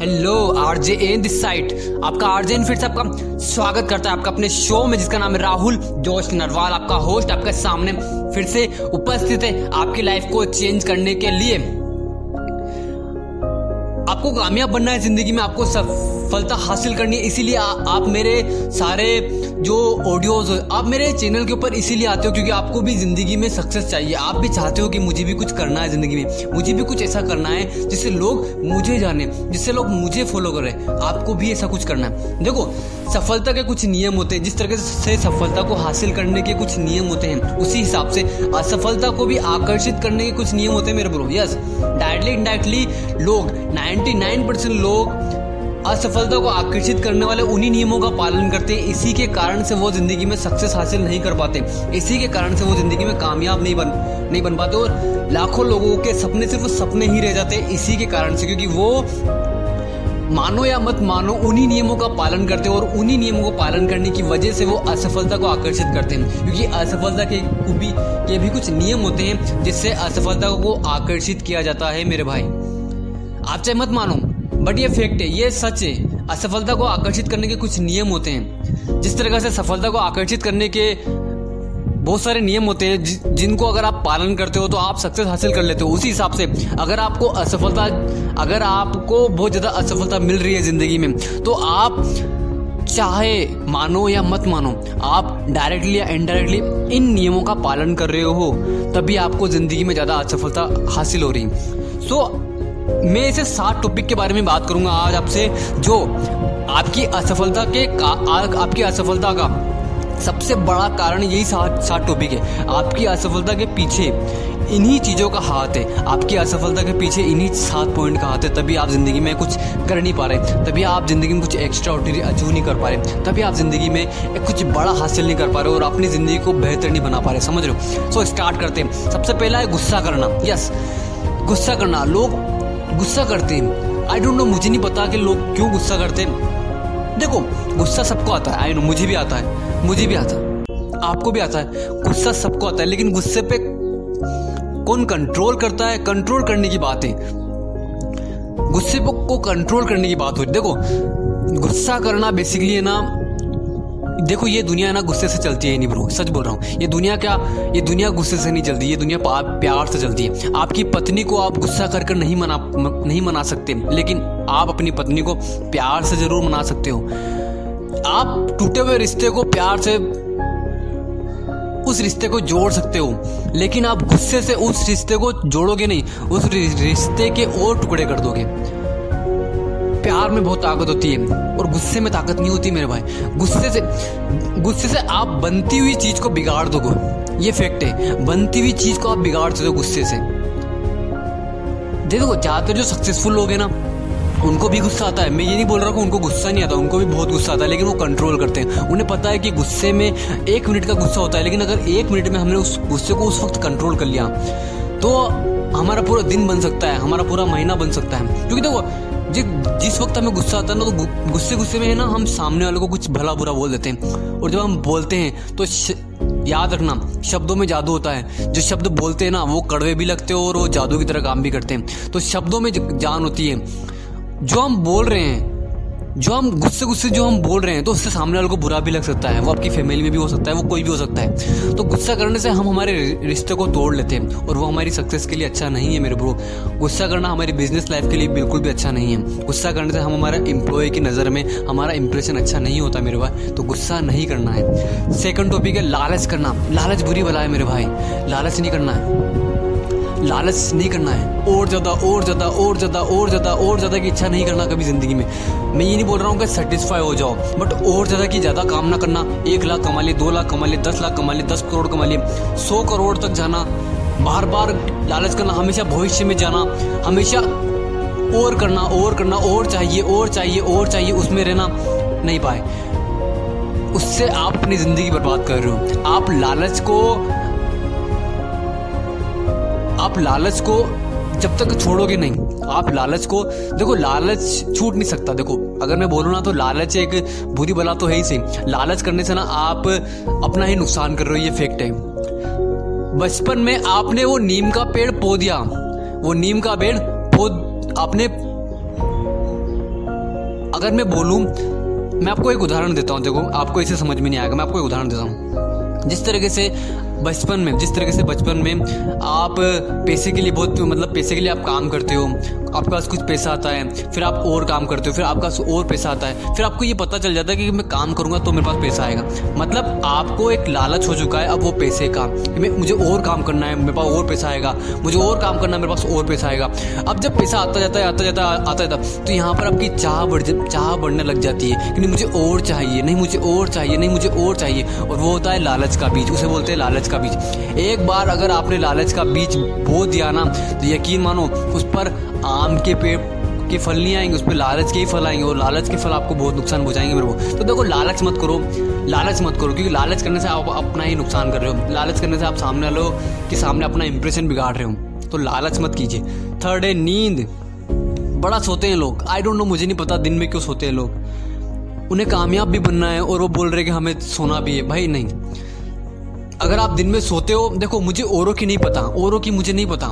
Hello RJ N this side आपका RJ N फिर से आपका स्वागत करता है आपका अपने शो में, जिसका नाम है राहुल जोश नरवाल, आपका होस्ट आपके सामने फिर से उपस्थित है आपकी लाइफ को चेंज करने के लिए। आपको कामयाब बनना है ज़िंदगी में, आपको सफलता हासिल करनी है, इसीलिए आप मेरे सारे जो ऑडियोज आप मेरे चैनल के ऊपर इसीलिए आते हो क्योंकि आपको भी ज़िंदगी में सक्सेस चाहिए। आप भी चाहते हो कि मुझे भी कुछ करना है ज़िंदगी में। मुझे भी कुछ ऐसा करना है जिससे लोग मुझे जाने, जिससे लोग मुझे फॉलो करें। आपको भी ऐसा कुछ करना है। देखो, सफलता के कुछ नियम होते हैं। जिस तरह से सफलता को हासिल करने के कुछ नियम होते हैं, उसी हिसाब से असफलता को भी आकर्षित करने के कुछ नियम होते हैं मेरे ब्रो यस डायरेक्टली इनडायरेक्टली लोग 99 परसेंट लोग असफलता को आकर्षित करने वाले उन्हीं नियमों का पालन करते हैं। इसी के कारण से वो ज़िंदगी में सक्सेस हासिल नहीं कर पाते। इसी के कारण से वो ज़िंदगी में कामयाब नहीं बन नहीं बन पाते और लाखों लोगों के सपने सिर्फ़ सपने ही रह जाते इसी के कारण से क्योंकि वो मानो या मत मानो, उन्हीं नियमों का पालन करते हैं और उन्हीं नियमों को पालन करने की वजह से वो असफलता को आकर्षित करते हैं। क्योंकि असफलता के भी के भी कुछ नियम होते हैं जिससे असफलता को आकर्षित किया जाता है मेरे भाई। आप चाहे मत मानो बट ये फैक्ट है ये सच है। असफलता को आकर्षित करने के कुछ नियम होते हैं। जिस तरह से सफलता को आकर्षित करने के बहुत सारे नियम होते हैं जिनको अगर आप पालन करते हो तो आप सक्सेस हासिल कर लेते हो। उसी हिसाब से अगर आपको असफलता अगर आपको बहुत ज़्यादा असफलता मिल रही है ज़िंदगी में तो आप चाहे मानो या मत मानो आप डायरेक्टली या इनडायरेक्टली इन नियमों का पालन कर रहे हो तभी आपको ज़िंदगी में ज़्यादा असफलता हासिल हो रही। सो so, मैं इसे सात टॉपिक के बारे में बात करूँगा आज आपसे जो आपकी असफलता के का, आपकी असफलता का सबसे बड़ा कारण यही सात सात टॉपिक है। आपकी असफलता के पीछे इन्हीं चीज़ों का हाथ है। आपकी असफलता के पीछे इन्हीं सात पॉइंट का हाथ है तभी आप ज़िंदगी में कुछ कर नहीं पा रहे। तभी आप ज़िंदगी में कुछ एक्स्ट्रा ऑर्डिनरी अचीव नहीं कर पा रहे। तभी आप ज़िंदगी में एक कुछ बड़ा हासिल नहीं कर पा रहे और अपनी ज़िंदगी को बेहतर नहीं बना पा रहे। समझ हो? सो स्टार्ट करते हैं। सबसे पहला है गुस्सा करना। यस गुस्सा करना। लोग गुस्सा करते हैं। आई डोंट नो मुझे नहीं पता कि लोग क्यों गुस्सा करते हैं। देखो, गुस्सा सबको आता है। आई नो मुझे भी आता है। मुझे भी आता है। आपको भी आता है। गुस्सा सबको आता है। लेकिन गुस्से पे कौन कंट्रोल करता है? कंट्रोल करने की बात है। गुस्से को कंट्रोल करने की बात हो देखो, गुस्सा करना बेसिकली है ना देखो, ये दुनिया ना गुस्से से चलती है नहीं ब्रो सच बोल रहा हूँ। ये दुनिया क्या, ये दुनिया गुस्से से नहीं चलती, ये दुनिया प्यार से चलती है। आपकी पत्नी को आप गुस्सा कर कर नहीं मना नहीं मना सकते, लेकिन आप अपनी पत्नी को प्यार से ज़रूर मना सकते हो। आप टूटे हुए रिश्ते को प्यार से, उस रिश्ते को जोड़ सकते हो, लेकिन आप गुस्से से उस रिश्ते को जोड़ोगे नहीं, उस रिश्ते के और टुकड़े कर दोगे। प्यार में बहुत ताकत होती है और गुस्से में ताकत नहीं होती मेरे भाई। गुस्से से गुस्से से आप बनती हुई चीज़ को बिगाड़ दोगे। ये फैक्ट है। बनती हुई चीज़ को आप बिगाड़ हो गुस्से से। देखो ज़्यादातर जो सक्सेसफुल लोग हैं ना, उनको भी गुस्सा आता है। मैं ये नहीं बोल रहा हूँ उनको गुस्सा नहीं आता, उनको भी बहुत गुस्सा आता है, लेकिन वो कंट्रोल करते हैं। उन्हें पता है कि गुस्से में एक मिनट का गुस्सा होता है, लेकिन अगर एक मिनट में हमने उस गुस्से को उस वक्त कंट्रोल कर लिया तो हमारा पूरा दिन बन सकता है, हमारा पूरा महीना बन सकता है। क्योंकि देखो जि, जिस वक्त हमें गुस्सा आता है ना तो गुस्से गुस्से में ना हम सामने वाले को कुछ भला बुरा बोल देते हैं। और जब हम बोलते हैं तो याद रखना शब्दों में जादू होता है। जो शब्द बोलते हैं ना वो कड़वे भी लगते हैं और वो जादू की तरह काम भी करते हैं। तो शब्दों में जान होती है। जो हम बोल रहे हैं जो हम गुस्से गुस्से जो हम बोल रहे हैं तो उससे सामने वाले को बुरा भी लग सकता है, वो आपकी फैमिली में भी हो सकता है, वो कोई भी हो सकता है। तो गुस्सा करने से हम हमारे रिश्ते को तोड़ लेते हैं, और वो हमारी सक्सेस के लिए अच्छा नहीं है मेरे ब्रो गुस्सा करना हमारी बिज़नेस लाइफ के लिए बिल्कुल भी अच्छा नहीं है। गुस्सा करने से हम हमारे एम्प्लॉय की नज़र में हमारा इंप्रेशन अच्छा नहीं होता मेरे भाई तो गुस्सा नहीं करना है। सेकंड टॉपिक है, लालच करना। लालच बुरी भला है मेरे भाई, लालच नहीं करना। है लालच नहीं करना है। और ज़्यादा और ज़्यादा और ज़्यादा और ज़्यादा और ज़्यादा की इच्छा नहीं करना कभी ज़िंदगी में। मैं ये नहीं बोल रहा हूँ कि सेटिस्फाई हो जाओ बट और ज़्यादा की ज़्यादा काम ना करना। एक लाख कमा लिए, दो लाख कमा लिए, दस लाख कमा लिए, दस करोड़ कमा लिए। सौ करोड़ तक जाना बार बार लालच करना, हमेशा भविष्य में जाना, हमेशा और करना और करना, और चाहिए और चाहिए और चाहिए, उसमें रहना नहीं पाए। उससे आप अपनी ज़िंदगी बर्बाद कर रहे हो। आप लालच को लालच को जब तक छोड़ोगे नहीं, आप लालच को, देखो, लालच छूट नहीं सकता, देखो, अगर मैं बोलूँ ना तो लालच एक बुरी बला तो है ही सही लालच करने से ना आप अपना ही नुकसान कर रहे हो, ये फैक्ट है बचपन में आपने वो नीम का पेड़ पो दिया। वो नीम का पेड़ पो, आपने, अगर मैं बोलूँ, मैं आपको एक उदाहरण देता हूँ, देखो, आपको इसे समझ में नहीं आएगा, मैं आपको एक उदाहरण देता हूँ। जिस तरीके से बचपन में, जिस तरीके से बचपन में आप पैसे के लिए बहुत मतलब पैसे के लिए आप काम करते हो आपके पास कुछ पैसा आता है, फिर आप और काम करते हो, फिर आपका और पैसा आता है, फिर आपको ये पता चल जाता है कि मैं काम करूँगा तो मेरे पास पैसा आएगा। मतलब आपको एक लालच हो चुका है, अब वो पैसे का मुझे और काम करना है, मेरे पास और पैसा आएगा, मुझे और काम करना है, मेरे पास और पैसा आएगा। अब जब पैसा आता जाता है, आता जाता आता जाता तो यहाँ पर आपकी चाह बढ़ चाह बढ़ने लग जाती है कि नहीं, मुझे और चाहिए, नहीं, मुझे और चाहिए, नहीं, मुझे और चाहिए। और वो होता है लालच का बीज, उसे बोलते हैं लालच का बीज। एक बार अगर आपने लालच का बीज बो दिया ना तो यकीन मानो, उस पर आम के पेड़ के फल नहीं आएँगे, उस पर लालच के ही फल आएँगे और लालच के फल आपको बहुत नुकसान पहुंचाएँगे मेरे को। तो देखो, लालच मत करो, लालच मत करो, क्योंकि लालच करने से आप अपना ही नुकसान कर रहे हो। लालच करने से आप सामने लो कि सामने अपना इंप्रेशन बिगाड़ रहे हो। तो लालच मत कीजिए। थर्ड है नींद। बड़ा सोते हैं लोग। आई डोंट नो मुझे नहीं पता दिन में क्यों सोते हैं लोग। उन्हें कामयाब भी बनना है और वो बोल रहे कि हमें सोना भी है। भाई नहीं। अगर आप दिन में सोते हो, देखो, मुझे औरों की नहीं पता। औरों की मुझे नहीं पता।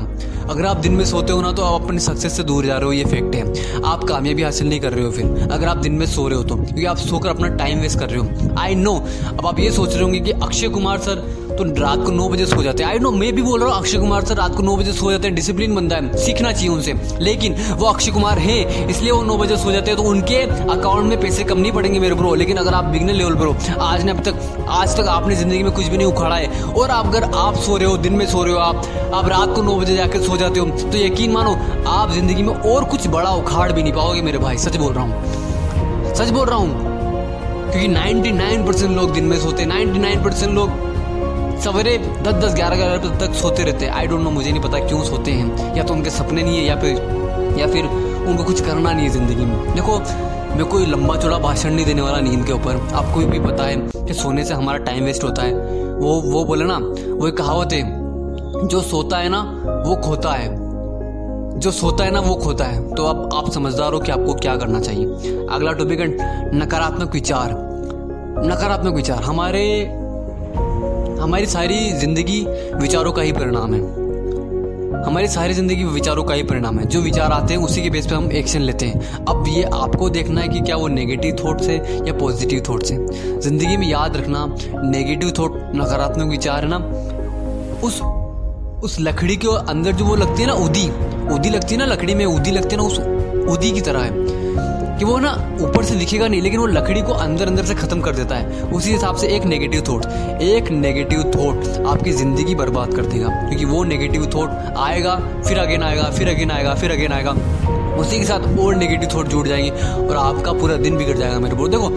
अगर आप दिन में सोते हो ना तो आप अपनी सक्सेस से दूर जा रहे हो, ये फैक्ट है। आप कामयाबी हासिल नहीं कर रहे हो फिर, अगर आप दिन में सो रहे हो तो क्योंकि आप सोकर अपना टाइम वेस्ट कर रहे हो। आई नो अब आप ये सोच रहे होंगे कि अक्षय कुमार सर तो रात को नौ बजे सो जाते हैं। आई नो मैं भी बोल रहा हूँ, अक्षय कुमार सर रात को नौ बजे सो जाते हैं। डिसिप्लिन बनता है, सीखना चाहिए उनसे। लेकिन वो अक्षय कुमार है, इसलिए वो नौ बजे सो जाते हैं। तो उनके अकाउंट में पैसे कम नहीं पड़ेंगे मेरे ब्रो लेकिन अगर आप बिगनर लेवल ब्रो आज ने अब तक, आज तक आपने ज़िंदगी में कुछ भी नहीं उखाड़ा है। और आप अगर आप सो रहे हो, दिन में सो रहे हो आप आप रात को नौ बजे जाकर सो जाते हो तो यकीन मानो, आप ज़िंदगी में और कुछ बड़ा उखाड़ भी नहीं पाओगे मेरे भाई। सच बोल रहा हूँ। सच बोल रहा हूँ। क्योंकि 99 परसेंट लोग दिन में सोते हैं। 99 परसेंट लोग सवेरे दस दस ग्यारह ग्यारह बजे तक सोते रहते हैं। आई डोंट नो मुझे नहीं पता क्यों सोते हैं। या तो उनके सपने नहीं है, या फिर या फिर उनको कुछ करना नहीं है ज़िंदगी में। देखो, मैं कोई लंबा चौड़ा भाषण नहीं देने वाला नींद के ऊपर। आपको भी पता है कि सोने से हमारा टाइम वेस्ट होता है। वो वो बोले ना, वो एक कहावत है, जो सोता है ना, वो खोता है। जो सोता है ना, वो खोता है। तो अब आप समझदार हो कि आपको क्या करना चाहिए। अगला टॉपिक है नकारात्मक विचार। नकारात्मक विचार। हमारे हमारी सारी ज़िंदगी विचारों का ही परिणाम है। हमारी सारी ज़िंदगी विचारों का ही परिणाम है। जो विचार आते हैं, उसी के बेस पे हम एक्शन लेते हैं। अब ये आपको देखना है कि क्या वो नेगेटिव थॉट्स है या पॉजिटिव थॉट्स है। ज़िंदगी में याद रखना नेगेटिव थॉट नकारात्मक विचार है ना, उस उस लकड़ी के अंदर जो वो लगती है ना उदी उदी लगती है ना लकड़ी में उदी लगती है ना उस उदी की तरह है। कि वो ना ऊपर से दिखेगा नहीं, लेकिन वो लकड़ी को अंदर अंदर से खत्म कर देता है। उसी हिसाब से एक नेगेटिव थॉट एक नेगेटिव थॉट आपकी ज़िंदगी बर्बाद कर देगा, क्योंकि वो नेगेटिव थॉट आएगा, फिर अगेन आएगा, फिर अगेन आएगा, फिर अगेन आएगा। उसी के साथ और नेगेटिव थॉट जुड़ जाएँगे और आपका पूरा दिन बिगड़ जाएगा मेरे बोल। देखो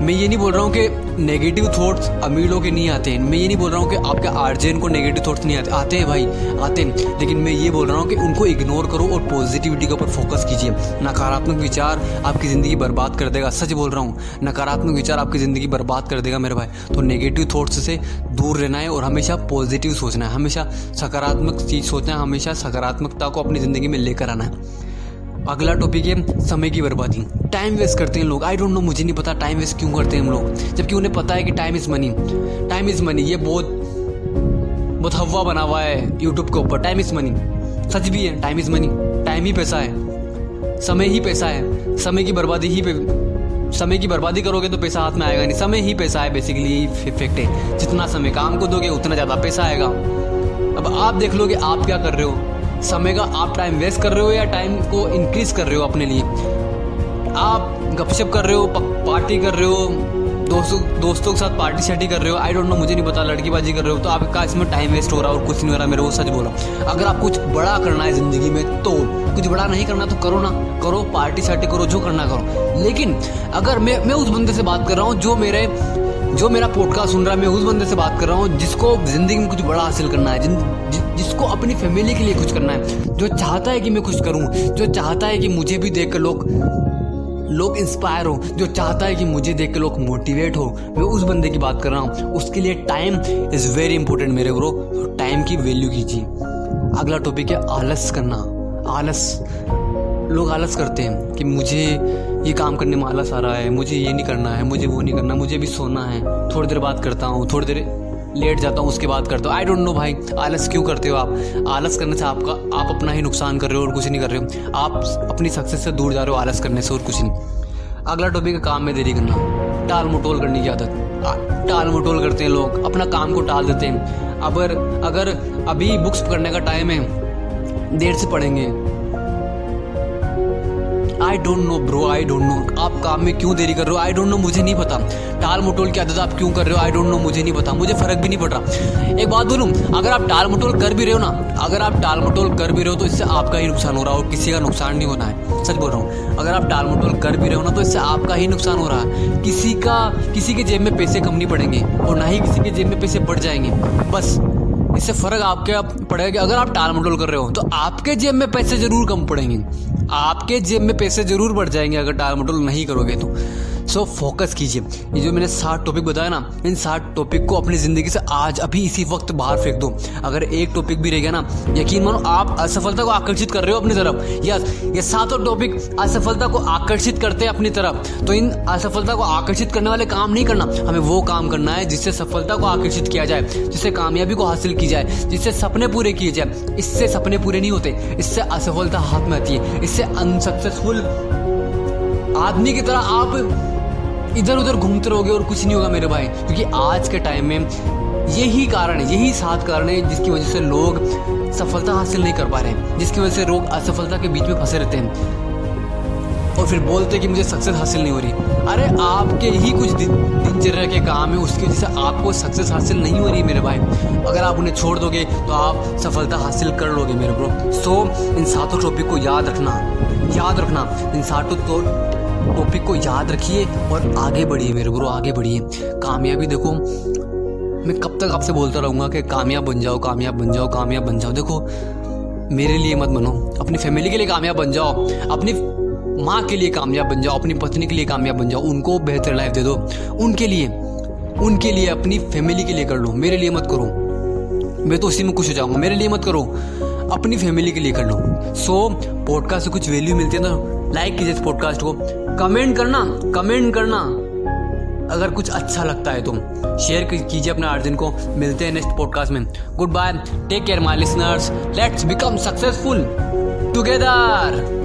मैं ये नहीं बोल रहा हूँ कि नेगेटिव थॉट्स अमीर लोग के नहीं आते हैं। मैं ये नहीं बोल रहा हूँ कि आपके आर्जेन को नेगेटिव थॉट्स नहीं आते। आते हैं भाई, आते हैं। लेकिन मैं ये बोल रहा हूँ कि उनको इग्नोर करो और पॉजिटिविटी के ऊपर फोकस कीजिए। नकारात्मक विचार आपकी ज़िंदगी बर्बाद कर देगा। सच बोल रहा हूँ, नकारात्मक विचार आपकी ज़िंदगी बर्बाद कर देगा मेरे भाई। तो नेगेटिव थाट्स से दूर रहना है और हमेशा पॉजिटिव सोचना है। हमेशा सकारात्मक चीज़ सोचना है, हमेशा सकारात्मकता को अपनी ज़िंदगी में लेकर आना है। अगला टॉपिक है समय की बर्बादी। टाइम वेस्ट करते हैं लोग। आई डोंट नो मुझे नहीं पता टाइम वेस्ट क्यों करते हैं हम लोग। जबकि उन्हें पता है कि time is money time is money ये बहुत बहुत हवा बना हुआ है यूट्यूब के ऊपर। टाइम इज़ मनी सच भी है टाइम इज़ मनी टाइम ही पैसा है। समय ही पैसा है। समय की बर्बादी ही समय की बर्बादी करोगे तो पैसा हाथ में आएगा नहीं। समय ही पैसा है बेसिकली फैक्ट है। जितना समय काम को दोगे, उतना ज़्यादा पैसा आएगा। अब आप देख लो कि आप क्या कर रहे हो। समय का आप टाइम वेस्ट कर रहे हो या टाइम को इंक्रीज कर रहे हो अपने लिए? आप गपशप कर रहे हो पार्टी कर रहे हो, दोस्तों दोस्तों के साथ पार्टी शार्टी कर रहे हो आई डोंट नो मुझे नहीं पता, लड़कीबाजी कर रहे हो तो आपका इसमें टाइम वेस्ट हो रहा है और कुछ नहीं हो रहा, मेरे को सच बोला। अगर आप कुछ बड़ा करना है ज़िंदगी में तो कुछ बड़ा नहीं करना तो करो ना, करो पार्टी शार्टी करो, जो करना करो। लेकिन अगर मैं मैं उस बंदे से बात कर रहा हूँ जो मेरे, जो मेरा पॉडकास्ट सुन रहा है, मैं उस बंदे से बात कर रहा हूँ जिसको ज़िंदगी में कुछ बड़ा हासिल करना है जिसको अपनी फैमिली के लिए कुछ करना है। जो चाहता है कि मैं कुछ करूँ, जो चाहता है कि मुझे भी देख कर लोग लोग इंस्पायर हो, जो चाहता है कि मुझे देख के लोग मोटिवेट हो, मैं उस बंदे की बात कर रहा हूँ। उसके लिए टाइम इज़ वेरी इंपॉर्टेंट मेरे ब्रो टाइम की वैल्यू कीजिए। अगला टॉपिक है आलस करना। आलस। लोग आलस करते हैं कि मुझे ये काम करने में आलस आ रहा है, मुझे ये नहीं करना है, मुझे वो नहीं करना मुझे भी सोना है। थोड़ी देर बात करता हूँ, थोड़ी देर लेट जाता हूँ, उसके बाद करता हूँ। आई डोंट नो भाई, आलस क्यों करते हो आप? आलस करने से आपका, आप अपना ही नुकसान कर रहे हो और कुछ नहीं कर रहे हो। आप अपनी सक्सेस से दूर जा रहे हो आलस करने से और कुछ नहीं। अगला टॉपिक है काम में देरी करना। टाल मटोल करने की आदत। टाल मटोल करते हैं लोग, अपना काम को टाल देते हैं। अगर अगर अभी बुक्स पकड़ने का टाइम है, देर से पढ़ेंगे। I don't know bro I don't know आप काम में क्यों देरी कर रहे हो? आई डोंट नो मुझे नहीं पता। टाल मटोल की आदत आप क्यों कर रहे हो? आई डोंट नो मुझे नहीं पता। मुझे फ़र्क भी नहीं पड़ रहा। एक बात बोलूँ, अगर आप टाल मटोल कर भी रहे हो ना, अगर आप टाल मटोल कर भी रहे हो तो इससे आपका ही नुकसान हो रहा है किसी का नुकसान नहीं होना है। सच बोल रहा हूँ। अगर आप टाल मटोल कर भी रहे हो ना तो इससे आपका ही नुकसान हो रहा है। किसी का, किसी के जेब में पैसे कम नहीं पड़ेंगे और ना ही किसी के जेब में पैसे बढ़ जाएँगे। बस, इससे फ़र्क आपके पड़ेगा कि अगर आप टाल मटोल कर रहे हो तो आपके जेब में पैसे ज़रूर कम पड़ेंगे। आपके जेब में पैसे ज़रूर बढ़ जाएँगे अगर टाल मटोल नहीं करोगे तो। सो फोकस कीजिए। ये जो मैंने सात टॉपिक बताया ना, इन सात टॉपिक को अपनी ज़िंदगी से आज अभी इसी वक्त बाहर फेंक दो। अगर एक टॉपिक भी रह गया ना, यकीन मानो आप असफलता को आकर्षित कर रहे हो अपनी तरफ़। यस ये सातों टॉपिक असफलता को आकर्षित करते हैं अपनी तरफ़। तो इन असफलता को आकर्षित करने वाले काम नहीं करना, हमें वो काम करना है जिससे सफलता को आकर्षित किया जाए, जिससे कामयाबी को हासिल की जाए, जिससे सपने पूरे किए जाए। इससे सपने पूरे नहीं होते, इससे असफलता हाथ में आती है। इससे अनसक्सेसफुल आदमी की तरह आप इधर उधर घूमते रहोगे और कुछ नहीं होगा मेरे भाई। क्योंकि आज के टाइम में यही कारण है, यही सात कारण है जिसकी वजह से लोग सफलता हासिल नहीं कर पा रहे जिसकी वजह से लोग असफलता के बीच में फंसे रहते हैं। और फिर बोलते कि मुझे सक्सेस हासिल नहीं हो रही। अरे, आपके ही कुछ दिनचर्या के काम है, उसकी वजह से आपको सक्सेस हासिल नहीं हो रही मेरे भाई। अगर आप उन्हें छोड़ दोगे तो आप सफलता हासिल कर लोगे मेरे ब्रो सो इन सातों टॉपिक को याद रखना याद रखना। इन सातों तो टॉपिक को याद रखिए और आगे बढ़िए मेरे गुरु आगे बढ़िए। कामयाबी देखो मैं कब तक आपसे बोलता रहूँगा कि कामयाब बन जाओ कामयाब बन जाओ कामयाब बन जाओ। देखो मेरे लिए मत बनो अपनी फैमिली के लिए कामयाब बन जाओ अपनी माँ के लिए कामयाब बन जाओ अपनी पत्नी के लिए कामयाब बन जाओ उनको बेहतर लाइफ दे दो। उनके लिए उनके लिए अपनी फैमिली के लिए कर लो मेरे लिए मत करो। मैं तो उसी में खुश हो जाऊँगा मेरे लिए मत करो अपनी फैमिली के लिए कर लो। सो so, पॉडकास्ट से कुछ वैल्यू मिलती है ना लाइक कीजिए इस पॉडकास्ट को। कमेंट करना कमेंट करना। अगर कुछ अच्छा लगता है तो शेयर कीजिए अपने अर्जुन को। मिलते हैं नेक्स्ट पॉडकास्ट में। Goodbye take care my listeners let's become successful together